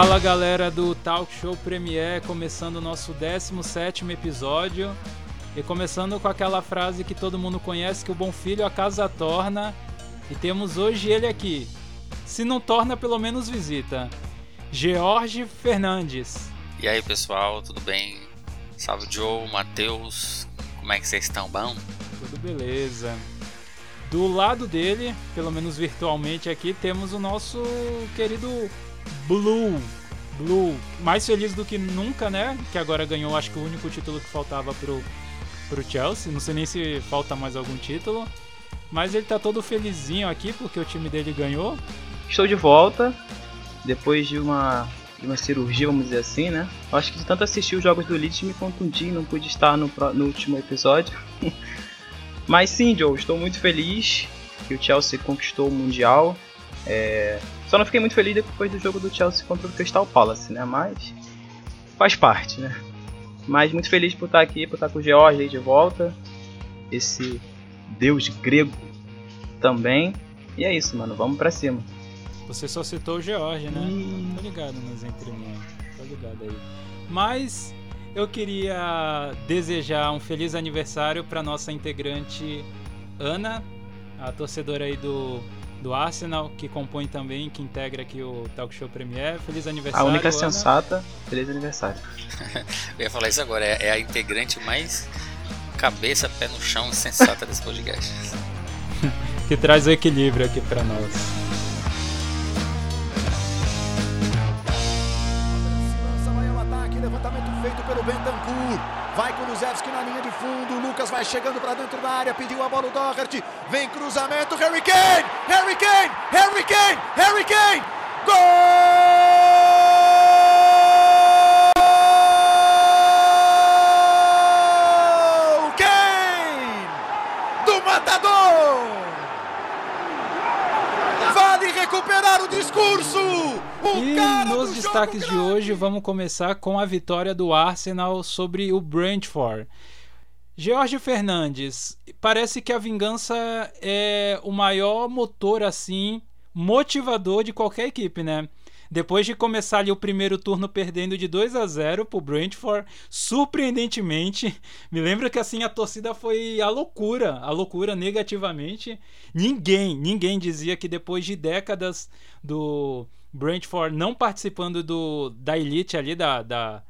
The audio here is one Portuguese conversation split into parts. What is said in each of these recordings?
Fala galera do Talk Show Premier, começando o nosso 17 episódio. E começando com aquela frase que todo mundo conhece: que o bom filho a casa torna. E temos hoje ele aqui. Se não torna, pelo menos visita. George Fernandes. E aí pessoal, tudo bem? Salve Joe, Matheus, como é que vocês estão? Bom? Tudo beleza. Do lado dele, pelo menos virtualmente aqui, temos o nosso querido Blue. Blue, mais feliz do que nunca, né? Que agora ganhou, acho que o único título que faltava pro, pro Chelsea. Não sei nem se falta mais algum título. Mas ele tá todo felizinho aqui porque o time dele ganhou. Estou de volta depois de uma, de uma cirurgia, vamos dizer assim, né? Acho que de tanto assistir os jogos do Leeds me contundi, não pude estar no, no último episódio. Mas sim, Joe, estou muito feliz que o Chelsea conquistou o Mundial. É... Só não fiquei muito feliz depois do jogo do Chelsea contra o Crystal Palace, né? Mas faz parte, né? Mas muito feliz por estar aqui, por estar com o George aí de volta. Esse deus grego também. E é isso, mano. Vamos pra cima. Você só citou o George, né? Hum. Tô ligado nas entrelinhas. Tô ligado aí. Mas eu queria desejar um feliz aniversário para nossa integrante Ana, a torcedora aí do, do Arsenal, que compõe também, que integra aqui o Talk Show Premier. Feliz aniversário. A única Ana. sensata, feliz aniversário. eu ia falar isso agora, é, é a integrante mais cabeça, pé no chão sensata desse podcast. que traz o equilíbrio aqui para nós. Luzevski na linha de fundo. O Lucas vai chegando para dentro da área. Pediu a bola o Doherty. Vem cruzamento. Harry Kane! Harry Kane! Harry Kane! Harry Kane! Gol! recuperar o discurso! E nos destaques de hoje vamos começar com a vitória do Arsenal sobre o Brentford. Jorge Fernandes, parece que a vingança é o maior motor assim, motivador de qualquer equipe, né? Depois de começar ali o primeiro turno perdendo de 2 a 0 pro Brentford, surpreendentemente, me lembro que assim a torcida foi a loucura, a loucura negativamente. Ninguém, ninguém dizia que depois de décadas do Brentford não participando do, da elite ali da, da,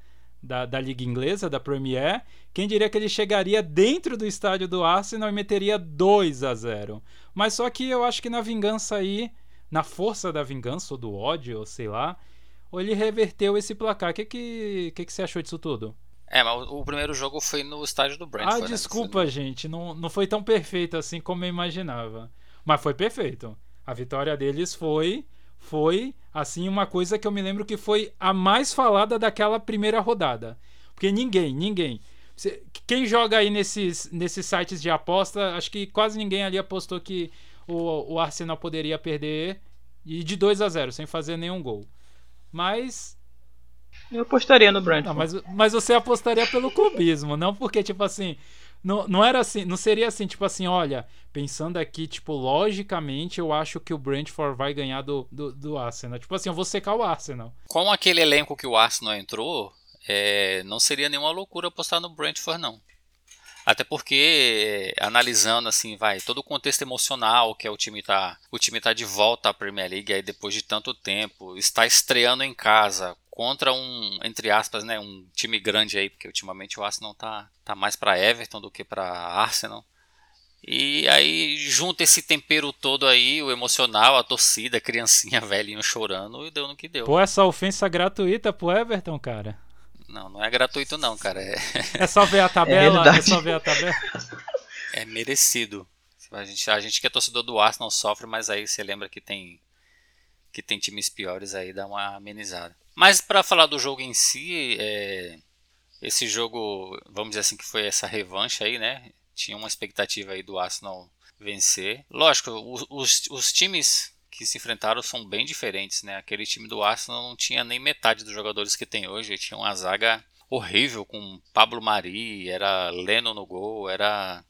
da, da Liga Inglesa, da Premier, quem diria que ele chegaria dentro do estádio do Arsenal e meteria 2 a 0 Mas só que eu acho que na vingança aí na força da vingança ou do ódio, ou sei lá, ou ele reverteu esse placar. O que, que, que, que você achou disso tudo? É, mas o primeiro jogo foi no estádio do Brentford. Ah, desculpa, né? gente. Não, não foi tão perfeito assim como eu imaginava. Mas foi perfeito. A vitória deles foi, foi assim, uma coisa que eu me lembro que foi a mais falada daquela primeira rodada. Porque ninguém, ninguém. Quem joga aí nesses, nesses sites de aposta, acho que quase ninguém ali apostou que o, o Arsenal poderia perder e de 2 a 0 sem fazer nenhum gol. Mas eu apostaria no Brentford. Não, mas, mas você apostaria pelo clubismo, não porque tipo assim, não, não era assim, não seria assim, tipo assim, olha, pensando aqui, tipo, logicamente, eu acho que o Brentford vai ganhar do, do, do Arsenal. Tipo assim, eu vou secar o Arsenal. Com aquele elenco que o Arsenal entrou, é, não seria nenhuma loucura apostar no Brentford, não. Até porque, analisando assim, vai, todo o contexto emocional que é o time tá. O time tá de volta à Premier League aí depois de tanto tempo, está estreando em casa contra um, entre aspas, né, um time grande aí, porque ultimamente o Arsenal tá, tá mais para Everton do que para Arsenal. E aí junta esse tempero todo aí, o emocional, a torcida, a criancinha, velhinho chorando, e deu no que deu. Pô, essa ofensa gratuita pro Everton, cara. Não, não é gratuito não, cara. É, é só ver a tabela, é, é só ver a tabela. É merecido. A gente, a gente que é torcedor do Arsenal sofre, mas aí você lembra que tem que tem times piores aí, dá uma amenizada. Mas para falar do jogo em si, é, esse jogo, vamos dizer assim, que foi essa revanche aí, né? Tinha uma expectativa aí do Arsenal vencer. Lógico, os, os, os times que se enfrentaram são bem diferentes, né? Aquele time do Arsenal não tinha nem metade dos jogadores que tem hoje, tinha uma zaga horrível com Pablo Mari, era Leno no gol, era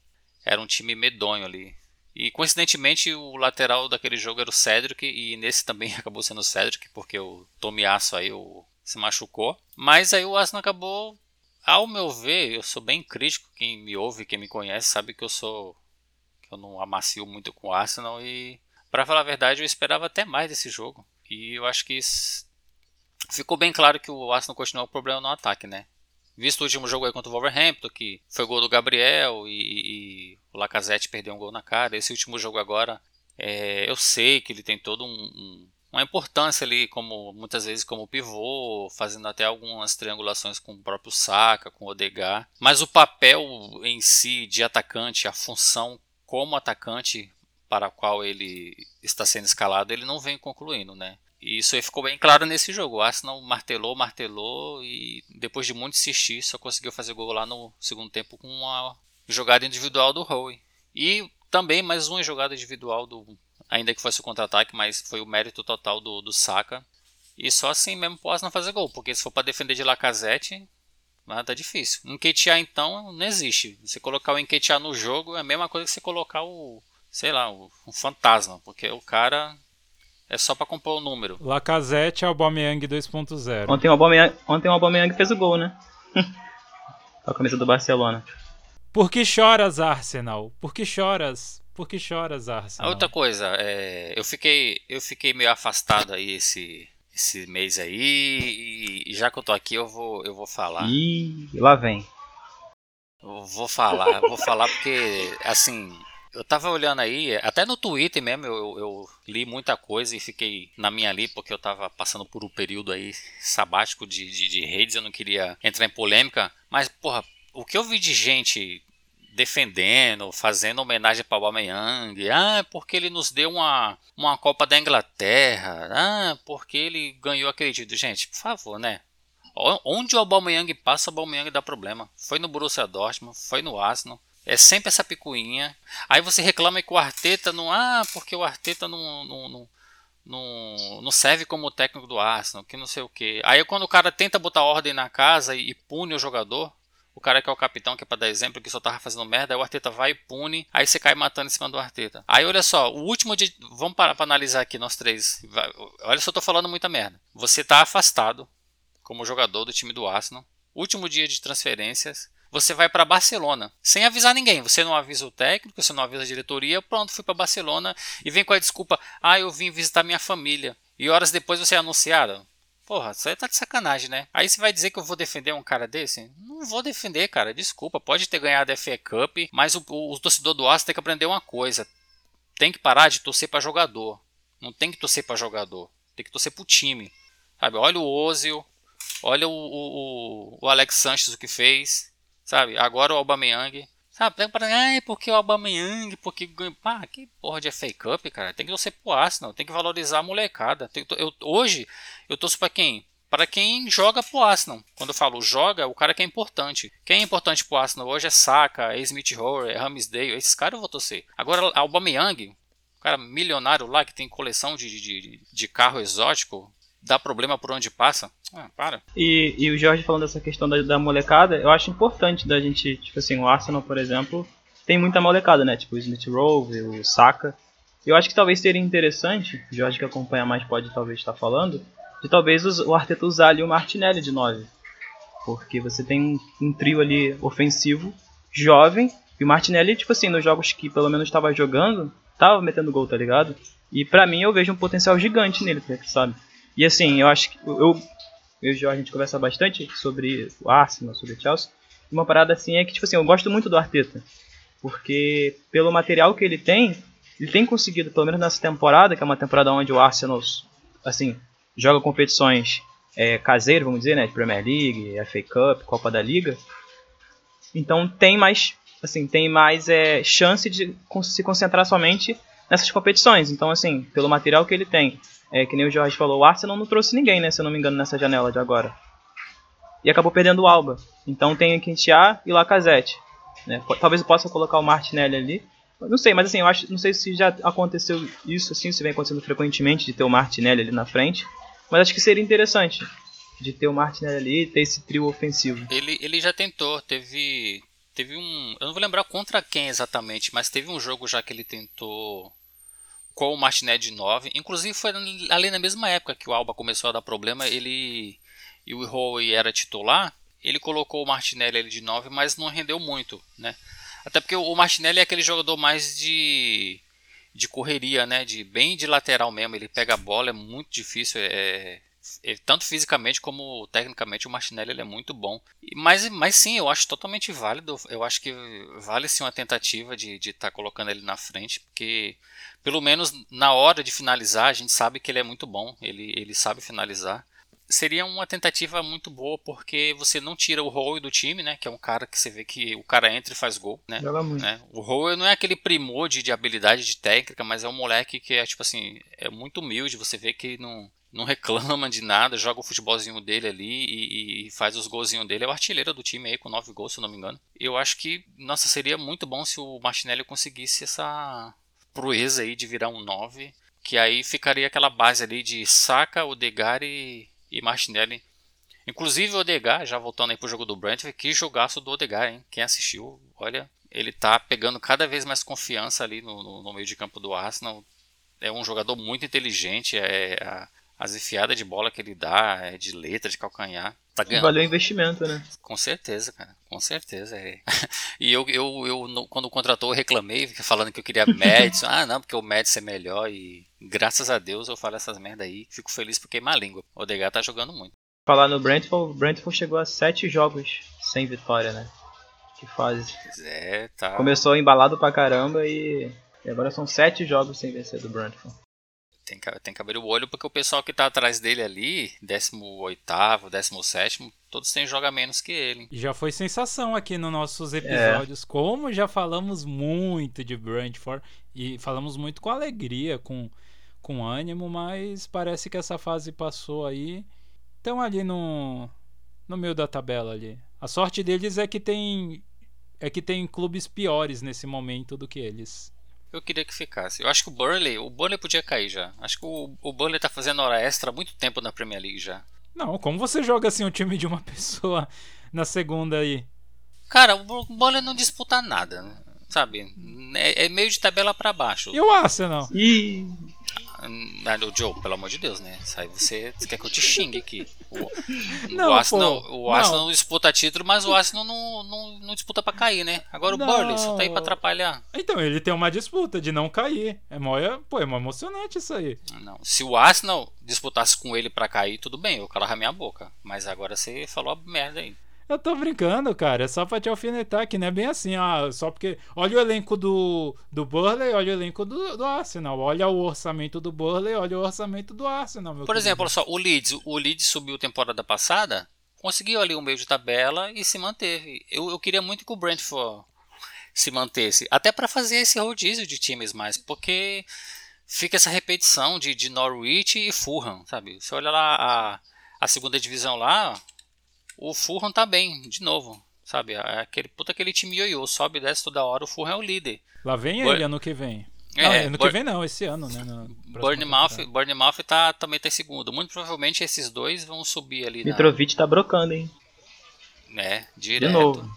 era um time medonho ali. E coincidentemente o lateral daquele jogo era o Cedric e nesse também acabou sendo o Cedric porque o Tomiasso aí o, se machucou. Mas aí o Arsenal acabou, ao meu ver, eu sou bem crítico, quem me ouve, quem me conhece sabe que eu sou que eu não amacio muito com o Arsenal e para falar a verdade eu esperava até mais desse jogo. E eu acho que isso... ficou bem claro que o Arsenal continuou o problema no ataque, né? Visto o último jogo aí contra o Wolverhampton, que foi gol do Gabriel e, e o Lacazette perdeu um gol na cara. Esse último jogo agora, é, eu sei que ele tem todo um, um, uma importância ali, como muitas vezes como pivô, fazendo até algumas triangulações com o próprio Saka, com o Odegar. Mas o papel em si de atacante, a função como atacante para a qual ele está sendo escalado, ele não vem concluindo, né? E isso aí ficou bem claro nesse jogo. O Arsenal martelou, martelou e depois de muito insistir só conseguiu fazer gol lá no segundo tempo com uma jogada individual do Howe. E também mais uma jogada individual do ainda que fosse o contra-ataque, mas foi o mérito total do, do Saka. E só assim mesmo o Arsenal fazer gol, porque se for para defender de Lacazette, tá difícil. Enquetear então não existe. Você colocar o enquetear no jogo é a mesma coisa que você colocar o, sei lá, o, o fantasma, porque o cara é só para compor o número. Lacazette Aubameyang 2.0. Ontem o Aubameyang, ontem o Aubameyang fez o gol, né? a camisa do Barcelona. Por que choras, Arsenal? Por que choras? Por que choras, Arsenal? Outra coisa, é, eu fiquei eu fiquei meio afastado aí esse esse mês aí e já que eu tô aqui eu vou eu vou falar. Ih, lá vem. Eu vou falar, vou falar porque assim, eu tava olhando aí, até no Twitter mesmo, eu, eu, li muita coisa e fiquei na minha ali, porque eu tava passando por um período aí sabático de, de, de redes, eu não queria entrar em polêmica, mas, porra, o que eu vi de gente defendendo, fazendo homenagem para o Aubameyang, ah, porque ele nos deu uma, uma Copa da Inglaterra, ah, porque ele ganhou título. Gente, por favor, né? Onde o Aubameyang passa, o Aubameyang dá problema. Foi no Borussia Dortmund, foi no Arsenal, é sempre essa picuinha. Aí você reclama que o Arteta não. Ah, porque o Arteta não, não, não, não, não serve como técnico do Arsenal, que não sei o que. Aí quando o cara tenta botar ordem na casa e, e pune o jogador, o cara que é o capitão, que é pra dar exemplo, que só tava fazendo merda, aí o Arteta vai e pune, aí você cai matando em cima do Arteta. Aí olha só, o último de. Vamos parar pra analisar aqui, nós três. Olha só, eu tô falando muita merda. Você tá afastado como jogador do time do Arsenal. Último dia de transferências você vai para Barcelona, sem avisar ninguém. Você não avisa o técnico, você não avisa a diretoria, pronto, fui para Barcelona e vem com a desculpa: "Ah, eu vim visitar minha família". E horas depois você é anunciado. Porra, isso aí tá de sacanagem, né? Aí você vai dizer que eu vou defender um cara desse? Não vou defender, cara. Desculpa, pode ter ganhado a FA Cup, mas o, o, o torcedor do Arsenal tem que aprender uma coisa. Tem que parar de torcer para jogador. Não tem que torcer para jogador. Tem que torcer pro time. Sabe? Olha o Ozil, olha o, o, o Alex Sanches o que fez. Sabe? Agora o Aubameyang. Sabe? Ai, porque o Aubameyang, porque pá, que porra de FA Cup, cara. Tem que torcer pro Arsenal, tem que valorizar a molecada. Tem, eu, hoje eu torço para quem? Para quem joga pro Arsenal. Quando eu falo joga, o cara que é importante. Quem é importante pro Arsenal hoje é Saka, é Smith Rowe, é Ramsdale. Esses caras eu vou torcer. Agora, Aubameyang, cara milionário lá que tem coleção de, de, de carro exótico, dá problema por onde passa. Ah, para. E, e o Jorge falando dessa questão da, da, molecada, eu acho importante da gente, tipo assim, o Arsenal, por exemplo, tem muita molecada, né? Tipo o Smith Rowe, o Saka. Eu acho que talvez seria interessante, o Jorge que acompanha mais pode talvez estar falando, de talvez o Arteta usar ali o Martinelli de 9. Porque você tem um, um trio ali ofensivo, jovem, e o Martinelli, tipo assim, nos jogos que pelo menos estava jogando, tava metendo gol, tá ligado? E pra mim eu vejo um potencial gigante nele, sabe? E assim, eu acho que eu, eu e o Jorge a gente conversa bastante sobre o Arsenal, sobre o Chelsea. Uma parada assim é que, tipo assim, eu gosto muito do Arteta. Porque pelo material que ele tem, ele tem conseguido, pelo menos nessa temporada, que é uma temporada onde o Arsenal, assim, joga competições é, caseiras, vamos dizer, né? De Premier League, FA Cup, Copa da Liga. Então tem mais, assim, tem mais é, chance de se concentrar somente nessas competições. Então, assim, pelo material que ele tem, é, que nem o Jorge falou, o Arsenal não trouxe ninguém, né? Se eu não me engano, nessa janela de agora. E acabou perdendo o Alba. Então tem Quintiá e Lacazette. Né? Talvez eu possa colocar o Martinelli ali. Não sei, mas assim, eu acho, não sei se já aconteceu isso assim, se vem acontecendo frequentemente de ter o Martinelli ali na frente. Mas acho que seria interessante de ter o Martinelli ali ter esse trio ofensivo. Ele, ele já tentou, teve Teve um. Eu não vou lembrar contra quem exatamente, mas teve um jogo já que ele tentou com o Martinelli de 9. Inclusive foi ali na mesma época que o Alba começou a dar problema, ele e o Howe era titular, ele colocou o Martinelli ali de 9, mas não rendeu muito, né? Até porque o Martinelli é aquele jogador mais de de correria, né? De bem de lateral mesmo, ele pega a bola, é muito difícil, é, é tanto fisicamente como tecnicamente o Martinelli ele é muito bom. Mas, mas sim, eu acho totalmente válido. Eu acho que vale sim uma tentativa de estar de tá colocando ele na frente, porque pelo menos na hora de finalizar, a gente sabe que ele é muito bom, ele, ele sabe finalizar. Seria uma tentativa muito boa porque você não tira o Howe do time, né? Que é um cara que você vê que o cara entra e faz gol, né? né? O Howe não é aquele primor de, de habilidade de técnica, mas é um moleque que é tipo assim, é muito humilde. Você vê que não, não reclama de nada, joga o futebolzinho dele ali e, e, faz os golzinhos dele. É o artilheiro do time aí com nove gols, se eu não me engano. Eu acho que, nossa, seria muito bom se o Martinelli conseguisse essa proeza aí de virar um 9, que aí ficaria aquela base ali de Saka, Odegaard e, e Martinelli. Inclusive o Odegaard, já voltando aí pro jogo do Brentford, que jogaço do Odegaard, hein? Quem assistiu, olha, ele tá pegando cada vez mais confiança ali no, no, no meio de campo do Arsenal. É um jogador muito inteligente, é a, as enfiadas de bola que ele dá, é de letra, de calcanhar. Tá ganhando. Valeu o investimento, né? Com certeza, cara. Com certeza. É. E eu, eu, eu, quando contratou, eu reclamei, falando que eu queria Madison. ah, não, porque o Madison é melhor. E graças a Deus eu falo essas merda aí. Fico feliz porque queimar a língua. O Odegaard tá jogando muito. Falar no Brentford, o Brentford chegou a sete jogos sem vitória, né? Que fase. É, tá. Começou embalado pra caramba e, e agora são sete jogos sem vencer do Brentford tem que, tem que abrir o olho porque o pessoal que está atrás dele ali, 18, 17, todos têm joga menos que ele. Já foi sensação aqui nos nossos episódios, é. como já falamos muito de Brentford e falamos muito com alegria, com, com ânimo, mas parece que essa fase passou aí. Estão ali no, no meio da tabela ali. A sorte deles é que tem é que tem clubes piores nesse momento do que eles. Eu queria que ficasse. Eu acho que o Burnley, o Burnley podia cair já. Acho que o, o Burnley tá fazendo hora extra há muito tempo na Premier League já. Não, como você joga assim o time de uma pessoa na segunda aí? Cara, o Burnley não disputa nada, sabe? É, é meio de tabela para baixo. E o Arsenal? Ih. Ah, o Joe, pelo amor de Deus, né? Sai você, você quer que eu te xingue aqui. O, não, o Arsenal, pô, o Arsenal não. não. disputa título, mas o Arsenal não, não, não disputa para cair, né? Agora não. o Burley só tá aí pra atrapalhar. Então, ele tem uma disputa de não cair. É mó, pô, é mó emocionante isso aí. Não, se o Arsenal disputasse com ele para cair, tudo bem, eu calava minha boca. Mas agora você falou a merda aí. Eu tô brincando, cara. É só pra te alfinetar, que não é bem assim, ah, só porque. Olha o elenco do, do Burley, olha o elenco do, do Arsenal. Olha o orçamento do Burley, olha o orçamento do Arsenal, Por exemplo, olha só, o Leeds, o Leeds subiu temporada passada, conseguiu ali um meio de tabela e se manteve. Eu, eu queria muito que o Brentford se mantesse. Até para fazer esse rodízio de times mais, porque fica essa repetição de, de Norwich e Fulham, sabe? Você olha lá a, a segunda divisão lá, o Fulham tá bem, de novo. Sabe? É aquele, puta aquele time ioiô, sobe e desce toda hora, o Fulham é o líder. Lá vem ele ano que vem. É, não, ano que vem não, esse ano, né? Bournemouth, Bournemouth tá, também tá em segundo. Muito provavelmente esses dois vão subir ali. Mitrovic na... tá brocando, hein? É, direto. De novo.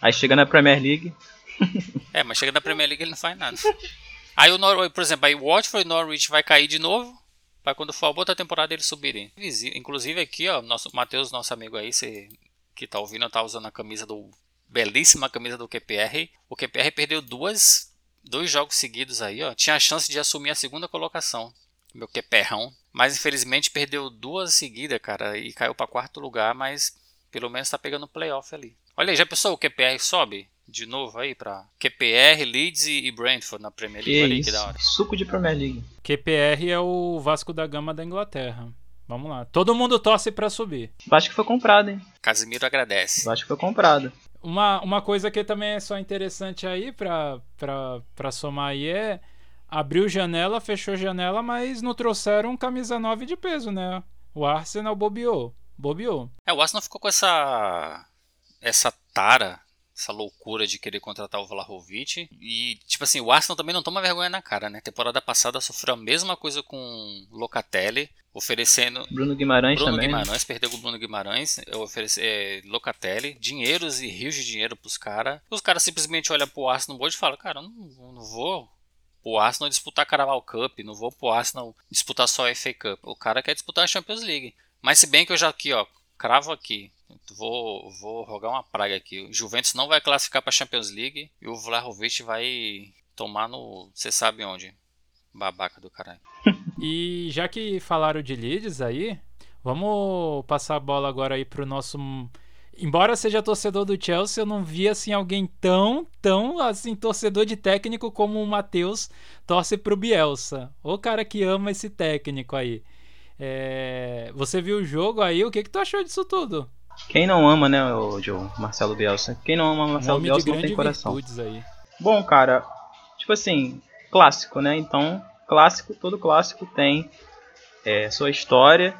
Aí chega na Premier League. é, mas chega na Premier League ele não faz nada. Aí o Norwich, por exemplo, aí o Watford e Norwich vai cair de novo para quando for a outra temporada eles subirem. Inclusive aqui, ó, nosso Matheus, nosso amigo aí, que tá ouvindo, tá usando a camisa do belíssima camisa do QPR. O QPR perdeu duas dois jogos seguidos aí, ó. Tinha a chance de assumir a segunda colocação. Meu QPRão, mas infelizmente perdeu duas seguidas, cara, e caiu para quarto lugar, mas pelo menos tá pegando playoff ali. Olha aí, já pensou o QPR sobe? De novo aí para QPR, Leeds e Brentford na Premier League. Olha aí, que da hora. Suco de Premier League. QPR é o Vasco da Gama da Inglaterra. Vamos lá. Todo mundo torce para subir. Vasco foi comprado, hein? Casimiro agradece. Vasco foi comprado. Uma, uma coisa que também é só interessante aí pra somar aí é abriu janela, fechou janela, mas não trouxeram camisa 9 de peso, né? O Arsenal bobeou. Bobeou. É, o Arsenal ficou com essa essa tara essa loucura de querer contratar o Vlahovic. E, tipo assim, o Arsenal também não toma vergonha na cara, né? Temporada passada sofreu a mesma coisa com Locatelli, oferecendo. Bruno Guimarães Bruno também. Guimarães, perdeu com o Bruno Guimarães, oferece, é, Locatelli, dinheiros e rios de dinheiro pros caras. Os caras simplesmente olham pro Arsenal no board e falam: Cara, eu não, não vou pro Arsenal disputar Carnaval Cup, não vou pro Arsenal disputar só a FA Cup. O cara quer disputar a Champions League. Mas se bem que eu já aqui, ó, cravo aqui. Vou, vou rogar uma praga aqui. O Juventus não vai classificar para Champions League e o Vlahovic vai tomar no. Você sabe onde? Babaca do caralho. E já que falaram de Leeds aí, vamos passar a bola agora aí pro nosso. Embora seja torcedor do Chelsea, eu não vi assim alguém tão, tão assim torcedor de técnico como o Matheus torce pro Bielsa. O cara que ama esse técnico aí. É... Você viu o jogo aí? O que, que tu achou disso tudo? Quem não ama, né, o Joe, Marcelo Bielsa? Quem não ama Marcelo Bielsa não tem coração. aí. Bom, cara, tipo assim, clássico, né? Então, clássico, todo clássico tem é, sua história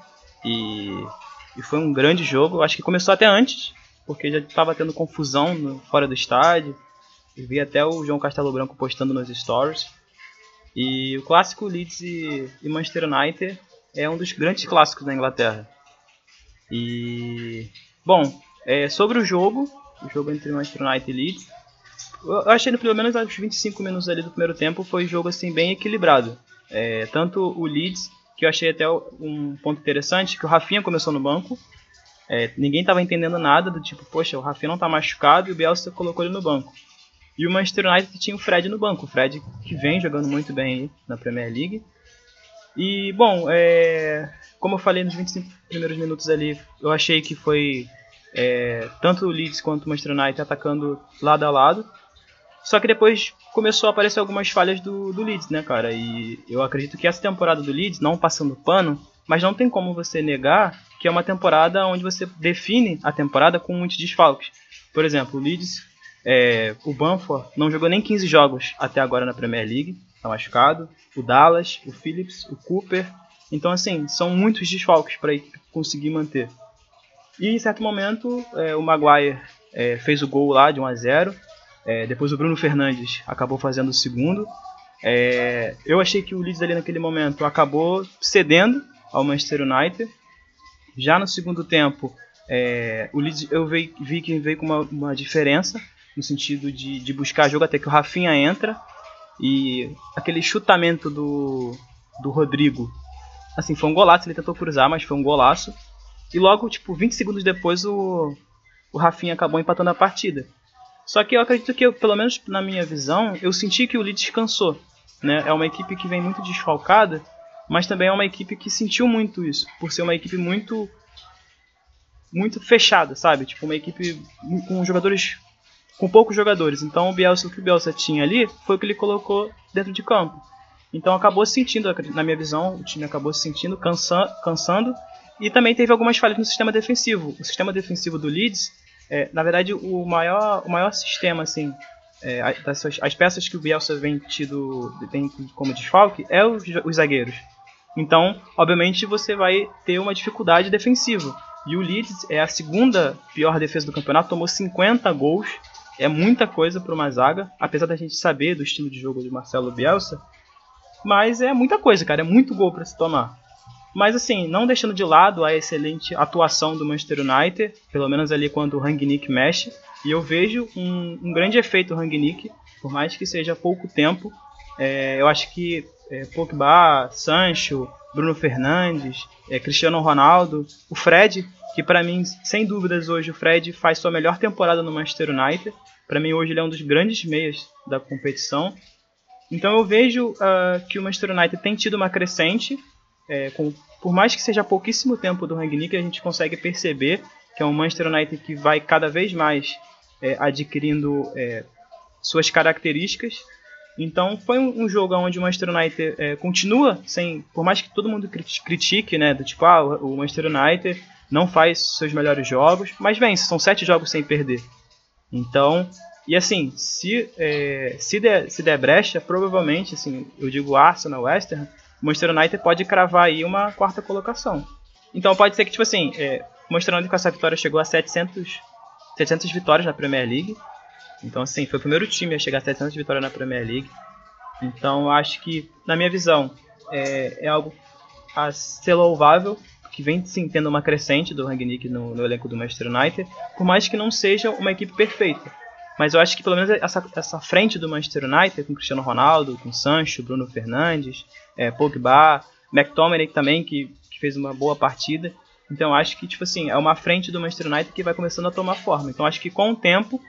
e, e foi um grande jogo. Acho que começou até antes, porque já estava tendo confusão no- fora do estádio. Eu vi até o João Castelo Branco postando nos stories. E o clássico Leeds e, e Manchester United é um dos grandes clássicos da Inglaterra. E bom, é, sobre o jogo, o jogo entre Manchester United e Leeds, eu achei pelo menos aos 25 minutos ali do primeiro tempo foi um jogo assim bem equilibrado. É, tanto o Leeds, que eu achei até um ponto interessante, que o Rafinha começou no banco. É, ninguém estava entendendo nada do tipo, poxa, o Rafinha não tá machucado e o Bielsa colocou ele no banco. E o Manchester United tinha o Fred no banco, o Fred que vem jogando muito bem na Premier League. E bom, é, como eu falei nos 25 primeiros minutos ali, eu achei que foi é, tanto o Leeds quanto o Manchester United atacando lado a lado. Só que depois começou a aparecer algumas falhas do, do Leeds, né, cara? E eu acredito que essa temporada do Leeds, não passando pano, mas não tem como você negar que é uma temporada onde você define a temporada com muitos desfalques. Por exemplo, o Leeds, é, o Banford não jogou nem 15 jogos até agora na Premier League, tá machucado. O Dallas, o Phillips, o Cooper. Então, assim, são muitos desfalques para conseguir manter. E em certo momento, é, o Maguire é, fez o gol lá de 1 a 0 é, depois o Bruno Fernandes acabou fazendo o segundo. É, eu achei que o Leeds ali naquele momento acabou cedendo ao Manchester United. Já no segundo tempo, é, o Leeds eu vi, vi que veio com uma, uma diferença no sentido de, de buscar jogo até que o Rafinha entra e aquele chutamento do, do Rodrigo, assim, foi um golaço, ele tentou cruzar, mas foi um golaço. E logo, tipo, 20 segundos depois o, o Rafinha acabou empatando a partida. Só que eu acredito que, eu, pelo menos na minha visão, eu senti que o Leeds cansou. Né? É uma equipe que vem muito desfalcada, mas também é uma equipe que sentiu muito isso, por ser uma equipe muito muito fechada, sabe? Tipo, uma equipe com jogadores com poucos jogadores. Então o Bielsa, o que o Bielsa tinha ali foi o que ele colocou dentro de campo. Então acabou se sentindo, na minha visão, o time acabou se sentindo cansa, cansando e também teve algumas falhas no sistema defensivo. O sistema defensivo do Leeds, é, na verdade, o maior, o maior sistema, assim, é, das as peças que o Bielsa vem tido tem como desfalque é os, os zagueiros. Então, obviamente, você vai ter uma dificuldade defensiva. E o Leeds é a segunda pior defesa do campeonato, tomou 50 gols. É muita coisa para uma zaga, apesar da gente saber do estilo de jogo de Marcelo Bielsa. Mas é muita coisa, cara, é muito gol para se tomar. Mas assim, não deixando de lado a excelente atuação do Manchester United, pelo menos ali quando o Rangnick mexe, e eu vejo um, um grande efeito Rangnick, por mais que seja pouco tempo. É, eu acho que é, Pogba, Sancho, Bruno Fernandes, é, Cristiano Ronaldo, o Fred, que para mim, sem dúvidas, hoje o Fred faz sua melhor temporada no Manchester United. Para mim, hoje ele é um dos grandes meias da competição. Então eu vejo uh, que o Manchester United tem tido uma crescente, é, com, por mais que seja pouquíssimo tempo do Rangnick, a gente consegue perceber que é um Manchester United que vai cada vez mais é, adquirindo é, suas características. Então foi um, jogo onde o Manchester United é, continua sem, por mais que todo mundo critique, né, do tipo, ah, o Manchester United não faz seus melhores jogos, mas vence, são sete jogos sem perder. Então, e assim, se, é, se, der, se der brecha, provavelmente, assim, eu digo Arsenal, West Ham, o Manchester United pode cravar aí uma quarta colocação. Então pode ser que, tipo assim, é, Manchester United com essa vitória chegou a 700, 700 vitórias na Premier League. Então, assim, foi o primeiro time a chegar a 700 vitórias na Premier League. Então, acho que, na minha visão, é, é algo a ser louvável, que vem sim tendo uma crescente do Rangnick no, no elenco do Manchester United, por mais que não seja uma equipe perfeita. Mas eu acho que pelo menos essa, essa frente do Manchester United, com Cristiano Ronaldo, com Sancho, Bruno Fernandes, é, Pogba, McTominay também, que, que fez uma boa partida. Então acho que, tipo assim, é uma frente do Manchester United que vai começando a tomar forma. Então acho que com o tempo,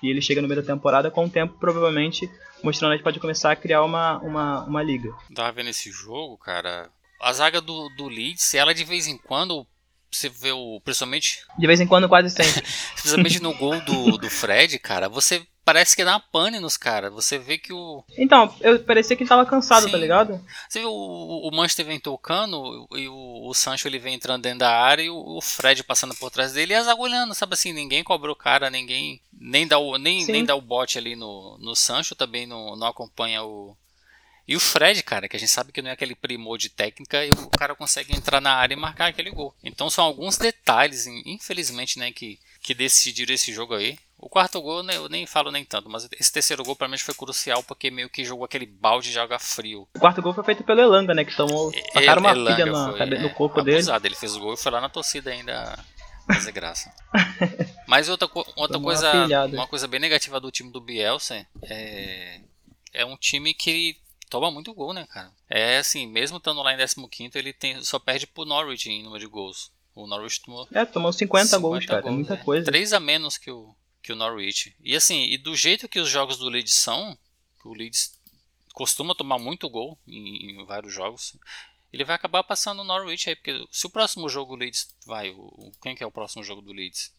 que ele chega no meio da temporada, com o tempo, provavelmente, o Manchester United pode começar a criar uma, uma, uma liga. Tava vendo esse jogo, cara. A zaga do, do Leeds, ela de vez em quando você vê o. Principalmente. De vez em quando, quase sempre. principalmente no gol do, do Fred, cara, você parece que dá pane nos caras. Você vê que o. Então, eu parecia que ele tava cansado, tá Sim. tá ligado? Você vê o, o Manchester vem tocando e o, o Sancho ele vem entrando dentro da área e o, o Fred passando por trás dele e as agulhando, sabe assim? Ninguém cobra o cara, ninguém. Nem dá o, nem, nem dá o bote ali no, no Sancho, também não, não acompanha o e o Fred, cara, que a gente sabe que não é aquele primor de técnica, e o cara consegue entrar na área e marcar aquele gol. Então são alguns detalhes, infelizmente, né, que, que decidiram esse jogo aí. O quarto gol né, eu nem falo nem tanto, mas esse terceiro gol para mim foi crucial porque meio que jogou aquele balde de água frio. O quarto gol foi feito pelo Elanga, né? Que tomou sacaram uma Elanga pilha no, foi, no corpo é, dele. Ele fez o gol e foi lá na torcida ainda fazer graça. mas outra, outra coisa, uma, uma coisa bem negativa do time do Bielsa é, é um time que toma muito gol, né, cara? É assim, mesmo estando lá em 15, ele tem, só perde pro Norwich em número de gols. O Norwich tomou. É, tomou 50, 50 gols, cara. Gols, é muita é. coisa. 3 a menos que o, que o Norwich. E assim, e do jeito que os jogos do Leeds são, o Leeds costuma tomar muito gol em, em vários jogos. Ele vai acabar passando o Norwich aí, porque se o próximo jogo do Leeds vai, o, quem que é o próximo jogo do Leeds?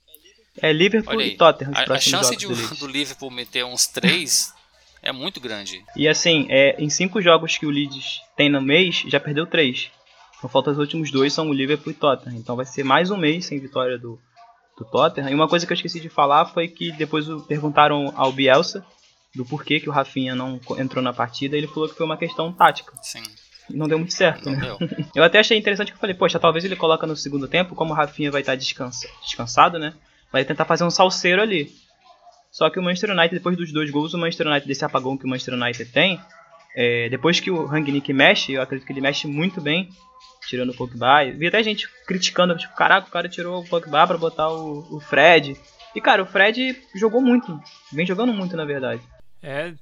É Liverpool e Tottenham. A, a chance de, do, do Liverpool meter uns 3 é muito grande. E assim, é, em cinco jogos que o Leeds tem no mês, já perdeu três. Então falta os últimos dois, são o Liverpool e Tottenham. Então vai ser mais um mês sem vitória do, do Tottenham. E uma coisa que eu esqueci de falar foi que depois perguntaram ao Bielsa do porquê que o Rafinha não entrou na partida. E ele falou que foi uma questão tática. Sim. Não deu muito certo, não né? Deu. eu até achei interessante que eu falei, poxa, talvez ele coloca no segundo tempo, como o Rafinha vai estar descansa, descansado, né? Vai tentar fazer um salseiro ali. Só que o Manchester United, depois dos dois gols, o Manchester United, desse apagão que o Manchester United tem, é, depois que o Rangnick mexe, eu acredito que ele mexe muito bem, tirando o Pogba. Vi até gente criticando, tipo, caraca, o cara tirou o Pogba pra botar o, o Fred. E, cara, o Fred jogou muito, vem jogando muito, na verdade. É,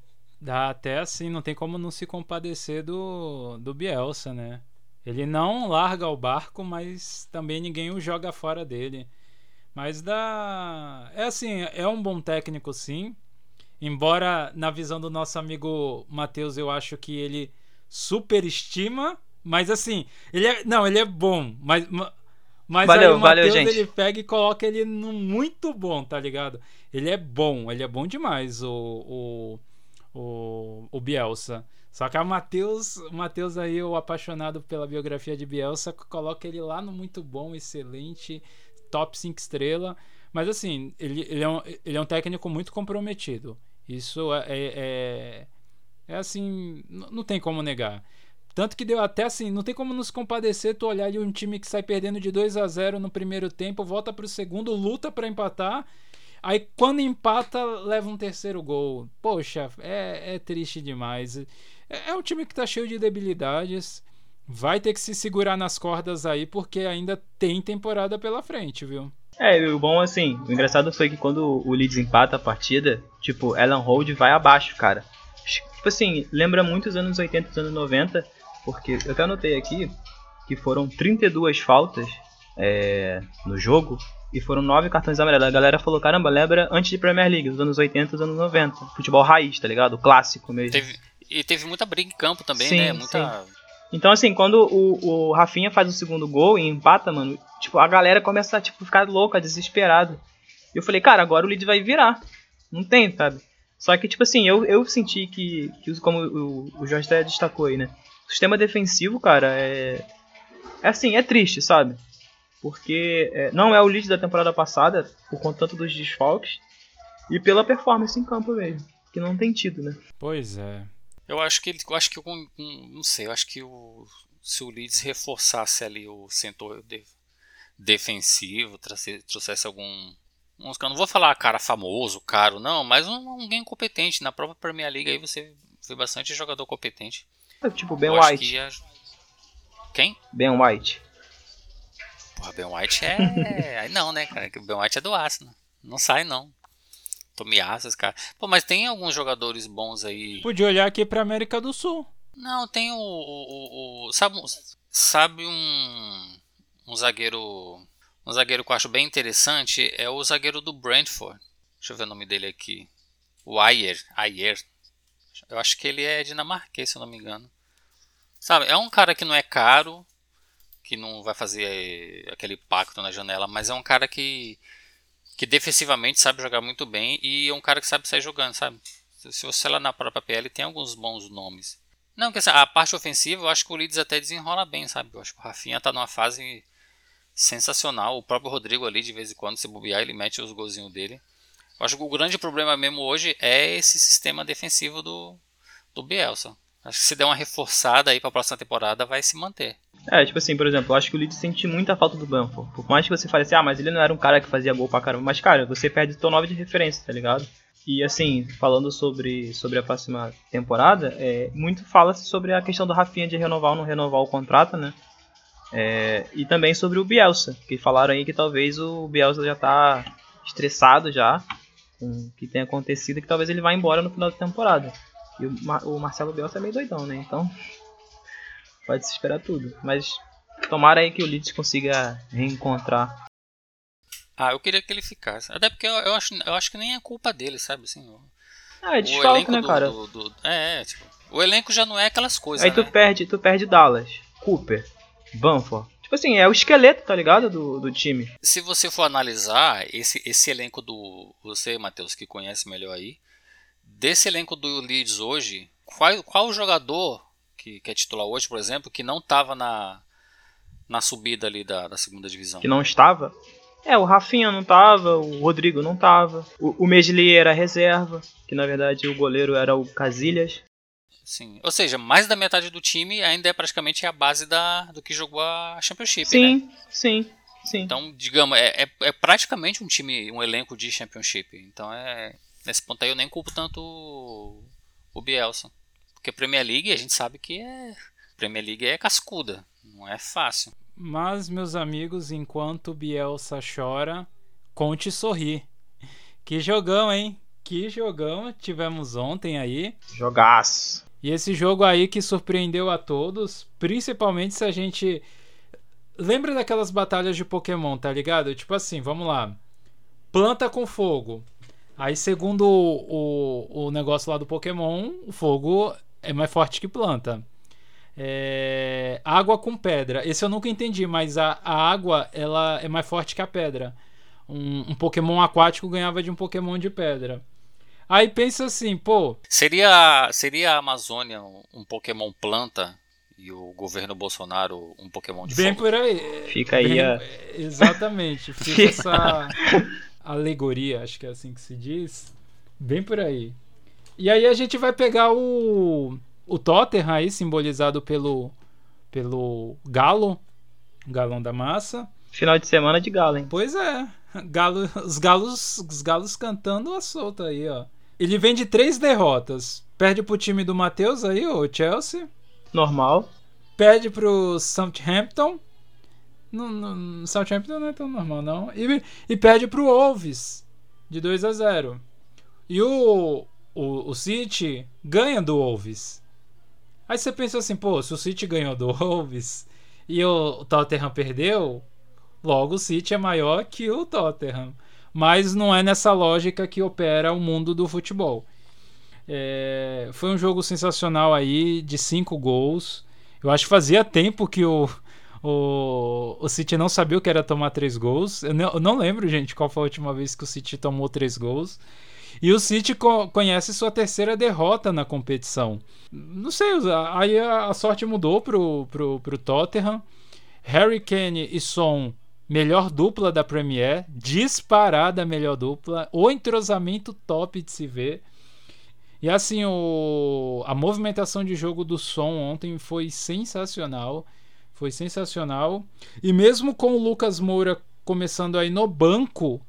dá até assim, não tem como não se compadecer do, do Bielsa, né? Ele não larga o barco, mas também ninguém o joga fora dele. Mas dá. É assim, é um bom técnico, sim. Embora, na visão do nosso amigo Matheus, eu acho que ele superestima. Mas assim, ele é. Não, ele é bom. Mas. Mas valeu, aí o Matheus ele pega e coloca ele no muito bom, tá ligado? Ele é bom, ele é bom demais, o, o, o, o Bielsa. Só que o Matheus, o Matheus aí, o apaixonado pela biografia de Bielsa, coloca ele lá no muito bom, excelente top 5 estrela. Mas assim, ele, ele, é um, ele é um técnico muito comprometido. Isso é, é, é, é assim, não tem como negar. Tanto que deu até assim, não tem como nos compadecer tu olhar ali um time que sai perdendo de 2 a 0 no primeiro tempo, volta pro segundo, luta para empatar. Aí quando empata, leva um terceiro gol. Poxa, é, é triste demais. É, é um time que tá cheio de debilidades vai ter que se segurar nas cordas aí, porque ainda tem temporada pela frente, viu? É, o bom assim, o engraçado foi que quando o Leeds empata a partida, tipo, Alan Hold vai abaixo, cara. Tipo assim, lembra muito os anos 80 e anos 90, porque eu até anotei aqui que foram 32 faltas é, no jogo e foram 9 cartões amarelos. A galera falou, caramba, lembra antes de Premier League, dos anos 80 e anos 90. Futebol raiz, tá ligado? O clássico mesmo. Teve, e teve muita briga em campo também, sim, né? Muita... Sim. Então, assim, quando o, o Rafinha faz o segundo gol e empata, mano, tipo, a galera começa a tipo, ficar louca, desesperada. Eu falei, cara, agora o lead vai virar. Não tem, sabe? Só que, tipo assim, eu, eu senti que, que como o, o Jorge até destacou aí, né? O sistema defensivo, cara, é. É assim, é triste, sabe? Porque é, não é o lead da temporada passada, por conta tanto dos desfalques, e pela performance em campo mesmo. Que não tem tido, né? Pois é. Eu acho que ele, eu acho que um, não sei, eu acho que o, se o Leeds reforçasse ali o setor de, defensivo, trouxesse, trouxesse algum uns não vou falar cara famoso, caro, não, mas um, alguém competente. Na própria Premier League aí você vê bastante jogador competente. É, tipo Ben Eu White. Ia... Quem? Ben White. Porra, Ben White é. aí não, né, cara? O Ben White é do Arsenal. Não sai, não. Tomiaças, cara. Pô, mas tem alguns jogadores bons aí. Podia olhar aqui pra América do Sul. Não, tem o. o, o sabe, sabe um. Um zagueiro um zagueiro que eu acho bem interessante é o zagueiro do Brentford. Deixa eu ver o nome dele aqui. O Ayer. Ayer. Eu acho que ele é dinamarquês, se eu não me engano. Sabe, é um cara que não é caro, que não vai fazer aquele pacto na janela, mas é um cara que que defensivamente sabe jogar muito bem e é um cara que sabe sair jogando, sabe? Se você lá na própria PL tem alguns bons nomes. Não, que a parte ofensiva eu acho que o Leeds até desenrola bem, sabe? Eu acho que o Rafinha tá numa fase sensacional. O próprio Rodrigo ali, de vez em quando, se bobear, ele mete os golzinhos dele. Eu acho que o grande problema mesmo hoje é esse sistema defensivo do, do Bielsa. Acho que se der uma reforçada aí para a próxima temporada, vai se manter. É, tipo assim, por exemplo, eu acho que o Leeds sente muita falta do Banford. Por mais que você fale assim, ah, mas ele não era um cara que fazia gol pra caramba. Mas, cara, você perde o teu 9 de referência, tá ligado? E assim, falando sobre, sobre a próxima temporada, é, muito fala-se sobre a questão do Rafinha de renovar ou não renovar o contrato, né? É, e também sobre o Bielsa, que falaram aí que talvez o Bielsa já está estressado já com o que tem acontecido, que talvez ele vá embora no final da temporada. E o, Mar o Marcelo Bielsa é meio doidão, né? Então pode se esperar tudo. Mas tomara aí que o Leeds consiga reencontrar. Ah, eu queria que ele ficasse. Até porque eu, eu acho, eu acho que nem é culpa dele, sabe? Assim, o, ah, é desfalque, né, do, cara? Do, do, é, é, tipo, o elenco já não é aquelas coisas. Aí tu né? perde, tu perde Dallas, Cooper, Banford. Tipo assim, é o esqueleto, tá ligado? Do, do time. Se você for analisar esse, esse elenco do. Você, Matheus, que conhece melhor aí. Desse elenco do Leeds hoje, qual, qual jogador que, que é titular hoje, por exemplo, que não tava na, na subida ali da, da segunda divisão? Que não estava? É, o Rafinha não tava, o Rodrigo não tava, o, o Mesli era reserva, que na verdade o goleiro era o Casilhas. Sim. Ou seja, mais da metade do time ainda é praticamente a base da, do que jogou a Championship, sim, né? Sim, sim. Então, digamos, é, é, é, praticamente um time, um elenco de Championship. Então, é nesse ponto aí eu nem culpo tanto o, o Bielsa. Porque Premier League a gente sabe que é. Premier League é cascuda, não é fácil. Mas, meus amigos, enquanto o Bielsa chora, conte sorrir. Que jogão, hein? Que jogão tivemos ontem aí. Jogaço. E esse jogo aí que surpreendeu a todos, principalmente se a gente. Lembra daquelas batalhas de Pokémon, tá ligado? Tipo assim, vamos lá. Planta com fogo. Aí, segundo o, o, o negócio lá do Pokémon, o fogo é mais forte que planta. É... Água com pedra. Esse eu nunca entendi, mas a, a água ela é mais forte que a pedra. Um, um Pokémon aquático ganhava de um Pokémon de pedra. Aí pensa assim, pô. Seria, seria a Amazônia um, um Pokémon planta e o governo Bolsonaro um Pokémon de Bem fogo? por aí. Fica aí Bem, a. Exatamente. Fica essa alegoria, acho que é assim que se diz. Bem por aí. E aí a gente vai pegar o. O Tottenham aí, simbolizado pelo. pelo galo. Galão da massa. Final de semana de galo, hein? Pois é. Galo, os galos os galos cantando a solta aí, ó. Ele vem de três derrotas. Perde pro time do Matheus aí, o Chelsea. Normal. Perde pro Southampton. No, no, Southampton não é tão normal, não. E, e perde pro Wolves. De 2 a 0 E o, o, o City ganha do Wolves. Aí você pensa assim, pô, se o City ganhou do Wolves e o, o Tottenham perdeu, logo o City é maior que o Tottenham mas não é nessa lógica que opera o mundo do futebol. É, foi um jogo sensacional aí, de cinco gols. Eu acho que fazia tempo que o, o, o City não sabia o que era tomar três gols. Eu não, eu não lembro, gente, qual foi a última vez que o City tomou três gols. E o City co conhece sua terceira derrota na competição. Não sei, aí a, a sorte mudou pro, pro, pro Tottenham. Harry Kane e Son melhor dupla da Premier, disparada melhor dupla, o entrosamento top de se ver. E assim, o, a movimentação de jogo do som ontem foi sensacional. Foi sensacional. E mesmo com o Lucas Moura começando aí no banco,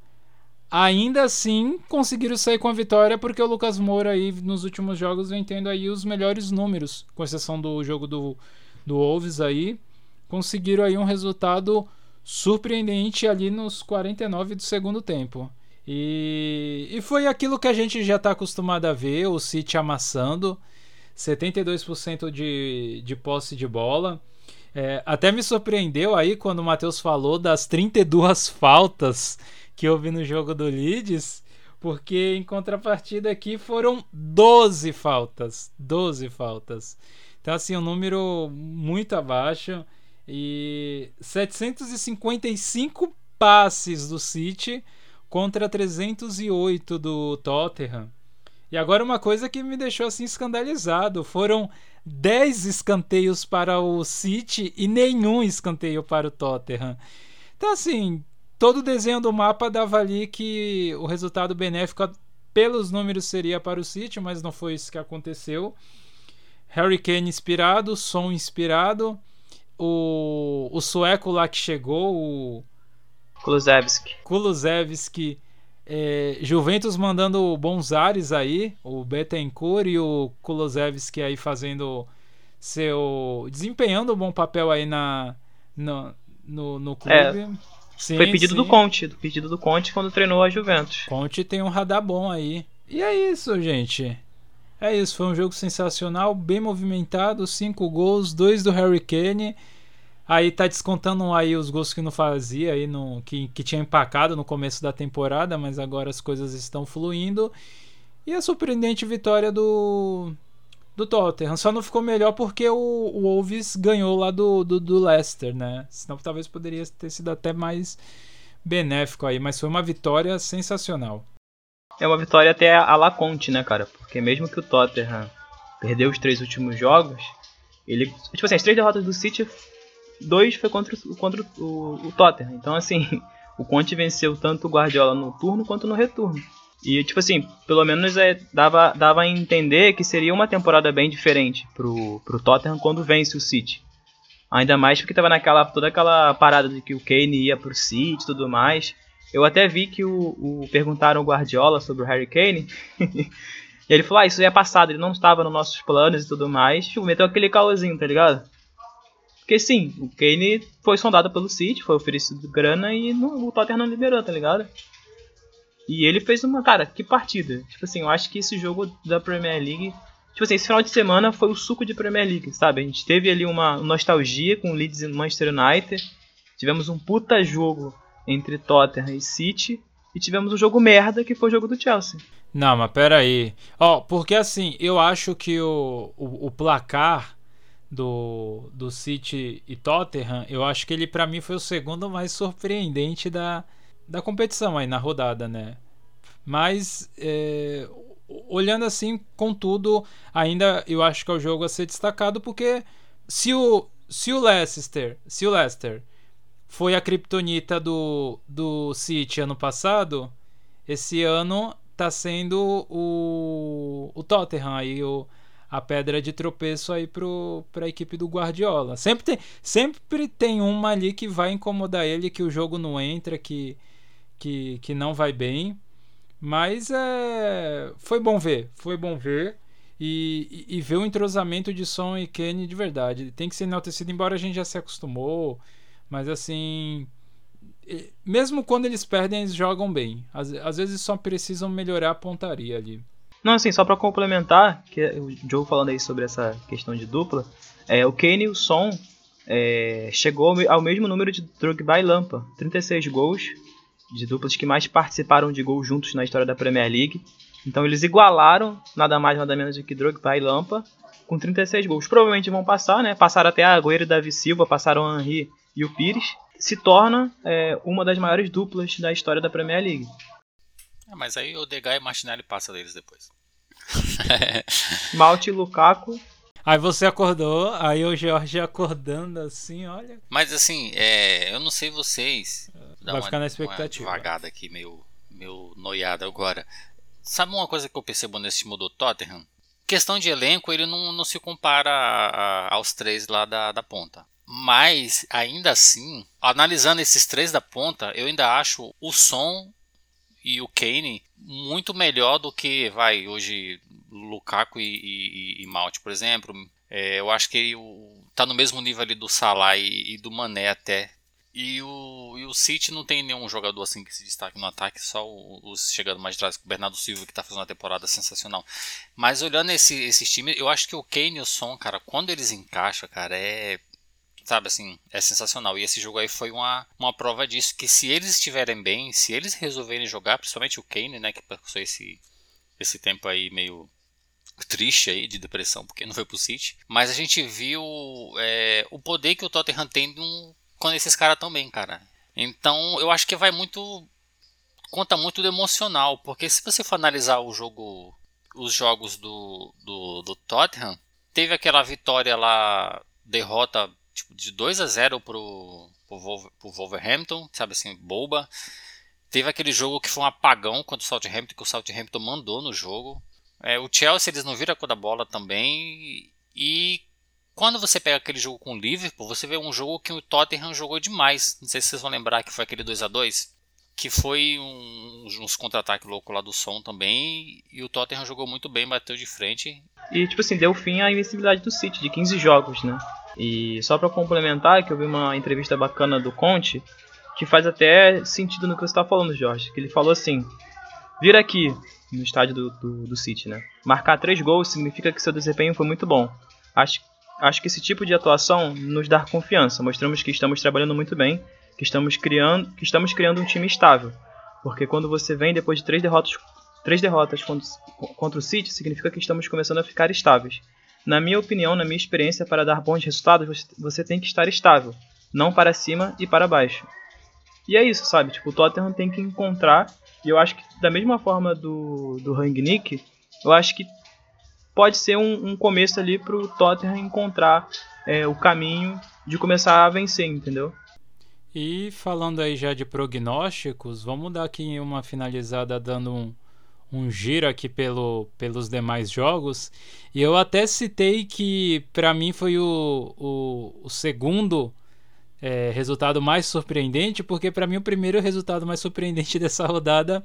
ainda assim conseguiram sair com a vitória porque o Lucas Moura aí nos últimos jogos vem tendo aí os melhores números, com exceção do jogo do, do Wolves aí, conseguiram aí um resultado surpreendente ali nos 49 do segundo tempo. E, e foi aquilo que a gente já está acostumado a ver, o City amassando, 72% de, de posse de bola. É, até me surpreendeu aí quando o Matheus falou das 32 faltas que houve no jogo do Leeds, porque em contrapartida aqui foram 12 faltas. 12 faltas. Então, assim, um número muito abaixo. E 755 passes do City contra 308 do Tottenham. E agora uma coisa que me deixou assim escandalizado, foram 10 escanteios para o City e nenhum escanteio para o Tottenham. Então assim, todo o desenho do mapa dava ali que o resultado benéfico pelos números seria para o City, mas não foi isso que aconteceu. Harry Kane inspirado, som inspirado, o, o sueco lá que chegou, o Kulusevski. Kulusevski, é, Juventus mandando bons ares aí, o Betancourt e o Kulusevski aí fazendo seu desempenhando um bom papel aí na no, no, no clube. É. Sim, Foi pedido sim. do Conte, do pedido do Conte quando treinou a Juventus. Conte tem um radar bom aí. E é isso, gente. É isso, foi um jogo sensacional, bem movimentado, cinco gols, dois do Harry Kane. Aí tá descontando aí os gols que não fazia aí no que, que tinha empacado no começo da temporada, mas agora as coisas estão fluindo. E a surpreendente vitória do do Tottenham. Só não ficou melhor porque o, o Wolves ganhou lá do, do, do Leicester, né? Senão talvez poderia ter sido até mais benéfico aí, mas foi uma vitória sensacional. É uma vitória até a la Conte, né, cara? Porque mesmo que o Tottenham perdeu os três últimos jogos, ele. Tipo assim, as três derrotas do City, dois foi contra, contra o, o Tottenham. Então, assim, o Conte venceu tanto o Guardiola no turno quanto no retorno. E, tipo assim, pelo menos é, dava, dava a entender que seria uma temporada bem diferente pro, pro Tottenham quando vence o City. Ainda mais porque tava naquela toda aquela parada de que o Kane ia pro City e tudo mais. Eu até vi que o, o perguntaram ao Guardiola sobre o Harry Kane. e ele falou: Ah, isso é passado, ele não estava nos nossos planos e tudo mais. Tipo, meteu aquele caôzinho, tá ligado? Porque sim, o Kane foi sondado pelo City, foi oferecido grana e não, o Tottenham não liberou, tá ligado? E ele fez uma, cara, que partida. Tipo assim, eu acho que esse jogo da Premier League. Tipo assim, esse final de semana foi o suco de Premier League, sabe? A gente teve ali uma nostalgia com o Leeds e Manchester United. Tivemos um puta jogo entre Tottenham e City. E tivemos um jogo merda que foi o jogo do Chelsea. Não, mas pera aí. Ó, oh, porque assim, eu acho que o, o, o, placar do, do City e Tottenham, eu acho que ele para mim foi o segundo mais surpreendente da, da competição aí na rodada, né? Mas é, olhando assim, contudo, ainda eu acho que é o jogo a ser destacado porque se o se o Leicester, se o Leicester foi a criptonita do do City ano passado, esse ano tá sendo o o Tottenham aí o a pedra de tropeço aí para a equipe do Guardiola. Sempre tem, sempre tem uma ali que vai incomodar ele, que o jogo não entra, que que, que não vai bem. Mas é, foi bom ver, foi bom ver. E, e, e, ver o entrosamento de Son e Kenny de verdade. Tem que ser enaltecido, embora a gente já se acostumou. Mas assim. Mesmo quando eles perdem, eles jogam bem. Às, às vezes só precisam melhorar a pontaria ali. Não, assim, só para complementar, que o Joe falando aí sobre essa questão de dupla, é, o Kane e o Son é, chegou ao mesmo número de Drogba e Lampa, 36 gols, de duplas que mais participaram de gols juntos na história da Premier League. Então eles igualaram nada mais nada menos do que Drogba e Lampa com 36 gols. Provavelmente vão passar, né? Passaram até a Agüero e Davi Silva, passaram o Henry e o Pires. Se torna é, uma das maiores duplas da história da Premier League. É, mas aí o Degai e Martinelli passa deles depois. Malte e Lukaku Aí você acordou, aí o Jorge acordando assim, olha. Mas assim, é, eu não sei vocês, Vai uma, ficar na expectativa. Uma devagada aqui, meio, meio noiada agora. Sabe uma coisa que eu percebo nesse time do Tottenham? Questão de elenco, ele não, não se compara a, a, aos três lá da, da ponta. Mas, ainda assim, analisando esses três da ponta, eu ainda acho o som e o Kane muito melhor do que vai hoje Lukaku e, e, e Mount, por exemplo. É, eu acho que ele tá no mesmo nível ali do Salah e, e do Mané até. E o, e o City não tem nenhum jogador assim que se destaque no ataque, só os chegando mais atrás, o Bernardo Silva que tá fazendo uma temporada sensacional. Mas olhando esse, esses times, eu acho que o Kane e o Son, cara, quando eles encaixam, cara, é sabe assim, é sensacional. E esse jogo aí foi uma, uma prova disso, que se eles estiverem bem, se eles resolverem jogar, principalmente o Kane, né, que passou esse, esse tempo aí meio triste aí de depressão, porque não foi pro City, mas a gente viu é, o poder que o Tottenham tem num, quando esses caras estão bem, cara. Então eu acho que vai muito. conta muito do emocional, porque se você for analisar o jogo, os jogos do, do, do Tottenham, teve aquela vitória lá, derrota tipo, de 2 a 0 pro, pro, pro Wolverhampton, sabe assim, boba. Teve aquele jogo que foi um apagão contra o Southampton, que o Southampton mandou no jogo. É, o Chelsea eles não viram a cor da bola também. E quando você pega aquele jogo com o Liverpool, você vê um jogo que o Tottenham jogou demais. Não sei se vocês vão lembrar que foi aquele 2 a 2 que foi um, uns contra-ataques loucos lá do som também. E o Tottenham jogou muito bem, bateu de frente. E, tipo assim, deu fim à invencibilidade do City, de 15 jogos, né? E só para complementar, que eu vi uma entrevista bacana do Conte, que faz até sentido no que você está falando, Jorge. Que ele falou assim: vir aqui no estádio do, do, do, City, né? Marcar três gols significa que seu desempenho foi muito bom. Acho, acho que esse tipo de atuação nos dá confiança. Mostramos que estamos trabalhando muito bem, que estamos criando, que estamos criando um time estável. Porque quando você vem depois de três derrotas, três derrotas contra, contra o City, significa que estamos começando a ficar estáveis. Na minha opinião, na minha experiência, para dar bons resultados, você tem que estar estável, não para cima e para baixo. E é isso, sabe? Tipo, o Tottenham tem que encontrar, e eu acho que da mesma forma do, do Rangnick, eu acho que pode ser um, um começo ali para o Tottenham encontrar é, o caminho de começar a vencer, entendeu? E falando aí já de prognósticos, vamos dar aqui uma finalizada dando um, um giro aqui pelo, pelos demais jogos. E eu até citei que para mim foi o, o, o segundo é, resultado mais surpreendente, porque para mim o primeiro resultado mais surpreendente dessa rodada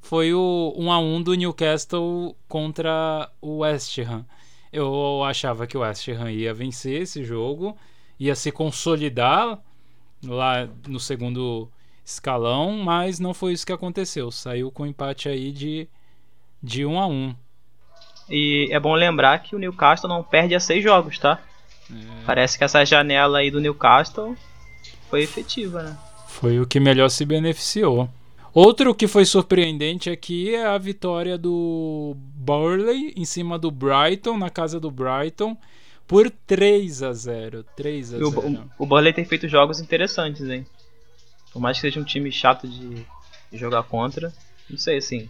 foi o 1 a 1 do Newcastle contra o West Ham. Eu achava que o West Ham ia vencer esse jogo, ia se consolidar lá no segundo escalão, mas não foi isso que aconteceu. Saiu com empate aí de de 1 um a 1 um. E é bom lembrar que o Newcastle não perde a seis jogos, tá? É. Parece que essa janela aí do Newcastle foi efetiva, né? Foi o que melhor se beneficiou. Outro que foi surpreendente aqui é a vitória do Burley em cima do Brighton, na casa do Brighton, por 3 a 0 3 a 0 O, o Burley tem feito jogos interessantes, hein? Por mais que seja um time chato de, de jogar contra, não sei assim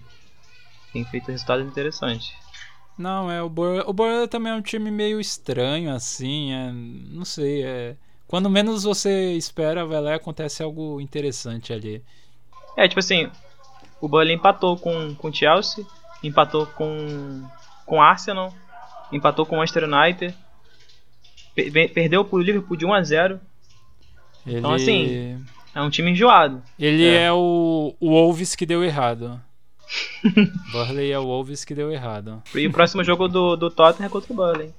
tem feito resultados interessantes. Não, é o Borussia, o também é um time meio estranho assim, é, não sei, é quando menos você espera, vai lá e acontece algo interessante ali. É, tipo assim, o Burnley empatou com com Chelsea, empatou com com Arsenal, empatou com o Manchester United, per perdeu pro Liverpool de 1 a 0. Ele... Então assim, é um time enjoado. Ele é, é o, o Wolves que deu errado. Burley é o Wolves que deu errado. E o próximo jogo do, do Tottenham é contra o Burley.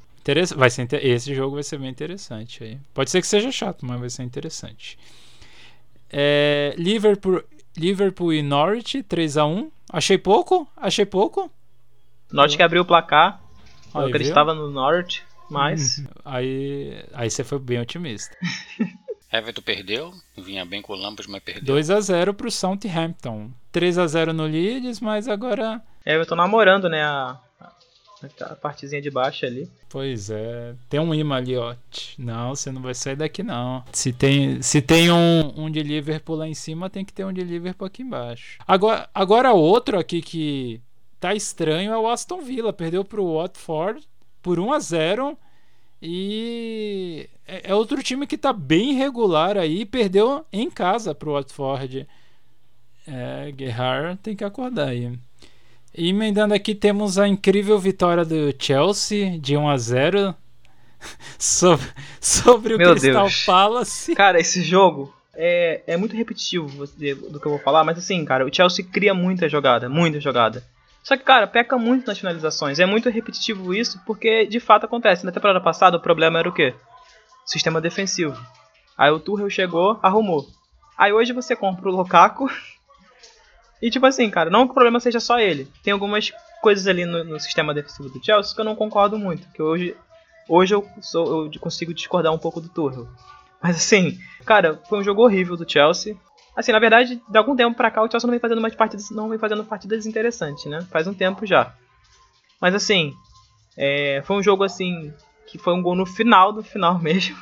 Vai ser, esse jogo vai ser bem interessante aí. Pode ser que seja chato, mas vai ser interessante. É, Liverpool, Liverpool e Norwich 3 a 1 Achei pouco? Achei pouco? Norwich que abriu o placar. Eu acreditava no Norwich, mas. Aí, aí você foi bem otimista. Everton perdeu, vinha bem com o Lampard, mas perdeu. 2 a 0 pro Southampton. 3 a 0 no Leeds, mas agora Everton namorando, né, a, a partezinha de baixo ali. Pois é, tem um imã ali, ó. Não, você não vai sair daqui não. Se tem, se tem um, um de Liverpool lá em cima, tem que ter um de Liverpool aqui embaixo. Agora, agora outro aqui que tá estranho é o Aston Villa, perdeu pro Watford por 1 a 0 e é, é outro time que tá bem regular aí, perdeu em casa pro Watford. É, Guerrard tem que acordar aí. E emendando aqui temos a incrível vitória do Chelsea de 1 a 0 sobre, sobre o Meu Crystal Deus. Palace. Cara, esse jogo é, é muito repetitivo do que eu vou falar, mas assim, cara, o Chelsea cria muita jogada, muita jogada. Só que, cara, peca muito nas finalizações. É muito repetitivo isso, porque de fato acontece. Na temporada passada o problema era o quê? Sistema defensivo. Aí o Tuchel chegou, arrumou. Aí hoje você compra o Lukaku. e tipo assim, cara, não que o problema seja só ele. Tem algumas coisas ali no, no sistema defensivo do Chelsea que eu não concordo muito. Que hoje, hoje eu, sou, eu consigo discordar um pouco do Tuchel. Mas assim, cara, foi um jogo horrível do Chelsea. Assim, na verdade, de algum tempo pra cá o Chelsea não vem fazendo mais partidas, não vem fazendo partidas interessantes, né? Faz um tempo já. Mas assim, é, foi um jogo assim que foi um gol no final do final mesmo.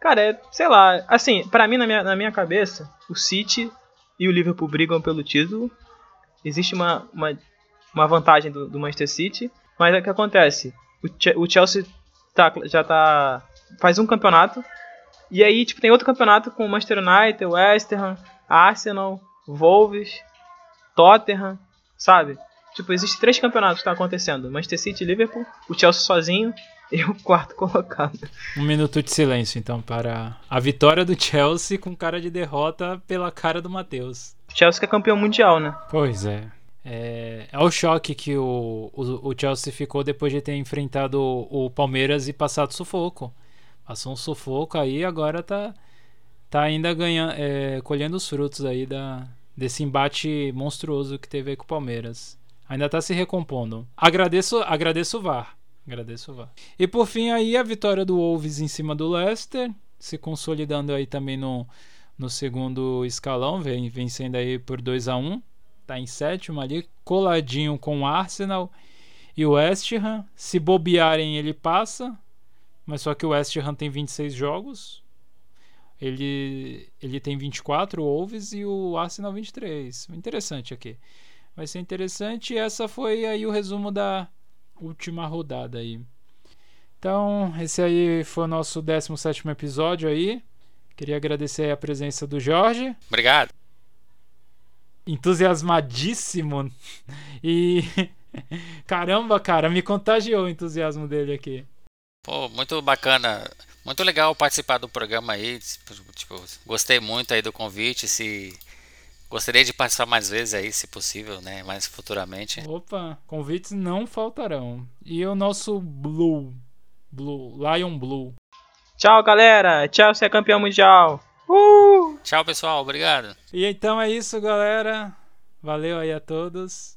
Cara, é, sei lá, assim, para mim, na minha, na minha cabeça, o City e o Liverpool brigam pelo título. Existe uma, uma, uma vantagem do, do, Manchester City, mas é o que acontece? O, o Chelsea tá, já tá. faz um campeonato, e aí, tipo, tem outro campeonato com o Manchester United, West Ham, Arsenal, Wolves, Tottenham, sabe? Tipo, existem três campeonatos que estão acontecendo: Manchester City, Liverpool, o Chelsea sozinho e o quarto colocado. Um minuto de silêncio, então, para a vitória do Chelsea com cara de derrota pela cara do Matheus. Chelsea que é campeão mundial, né? Pois é. É, é o choque que o, o, o, Chelsea ficou depois de ter enfrentado o, o Palmeiras e passado sufoco. Passou um sufoco aí agora tá, tá ainda ganhando, é, colhendo os frutos aí da, desse embate monstruoso que teve aí com o Palmeiras. Ainda tá se recompondo. Agradeço, agradeço o VAR. Agradeço, Vá. E por fim aí a vitória do Wolves em cima do Leicester, se consolidando aí também no, no segundo escalão, vem vencendo aí por 2 a 1 tá em sétimo ali, coladinho com o Arsenal e o West Ham. Se bobearem, ele passa, mas só que o West Ham tem 26 jogos. Ele, ele tem 24, o Wolves, e o Arsenal 23. Interessante aqui. Vai ser interessante. E essa foi aí o resumo da, última rodada aí. Então, esse aí foi o nosso 17 episódio aí. Queria agradecer a presença do Jorge. Obrigado. Entusiasmadíssimo. E caramba, cara, me contagiou o entusiasmo dele aqui. Pô, muito bacana. Muito legal participar do programa aí. Tipo, gostei muito aí do convite. Se Gostaria de participar mais vezes aí, se possível, né? Mais futuramente. Opa, convites não faltarão. E o nosso Blue, Blue, Lion Blue. Tchau, galera. Tchau, você é campeão mundial. Uh! Tchau, pessoal. Obrigado. E então é isso, galera. Valeu aí a todos.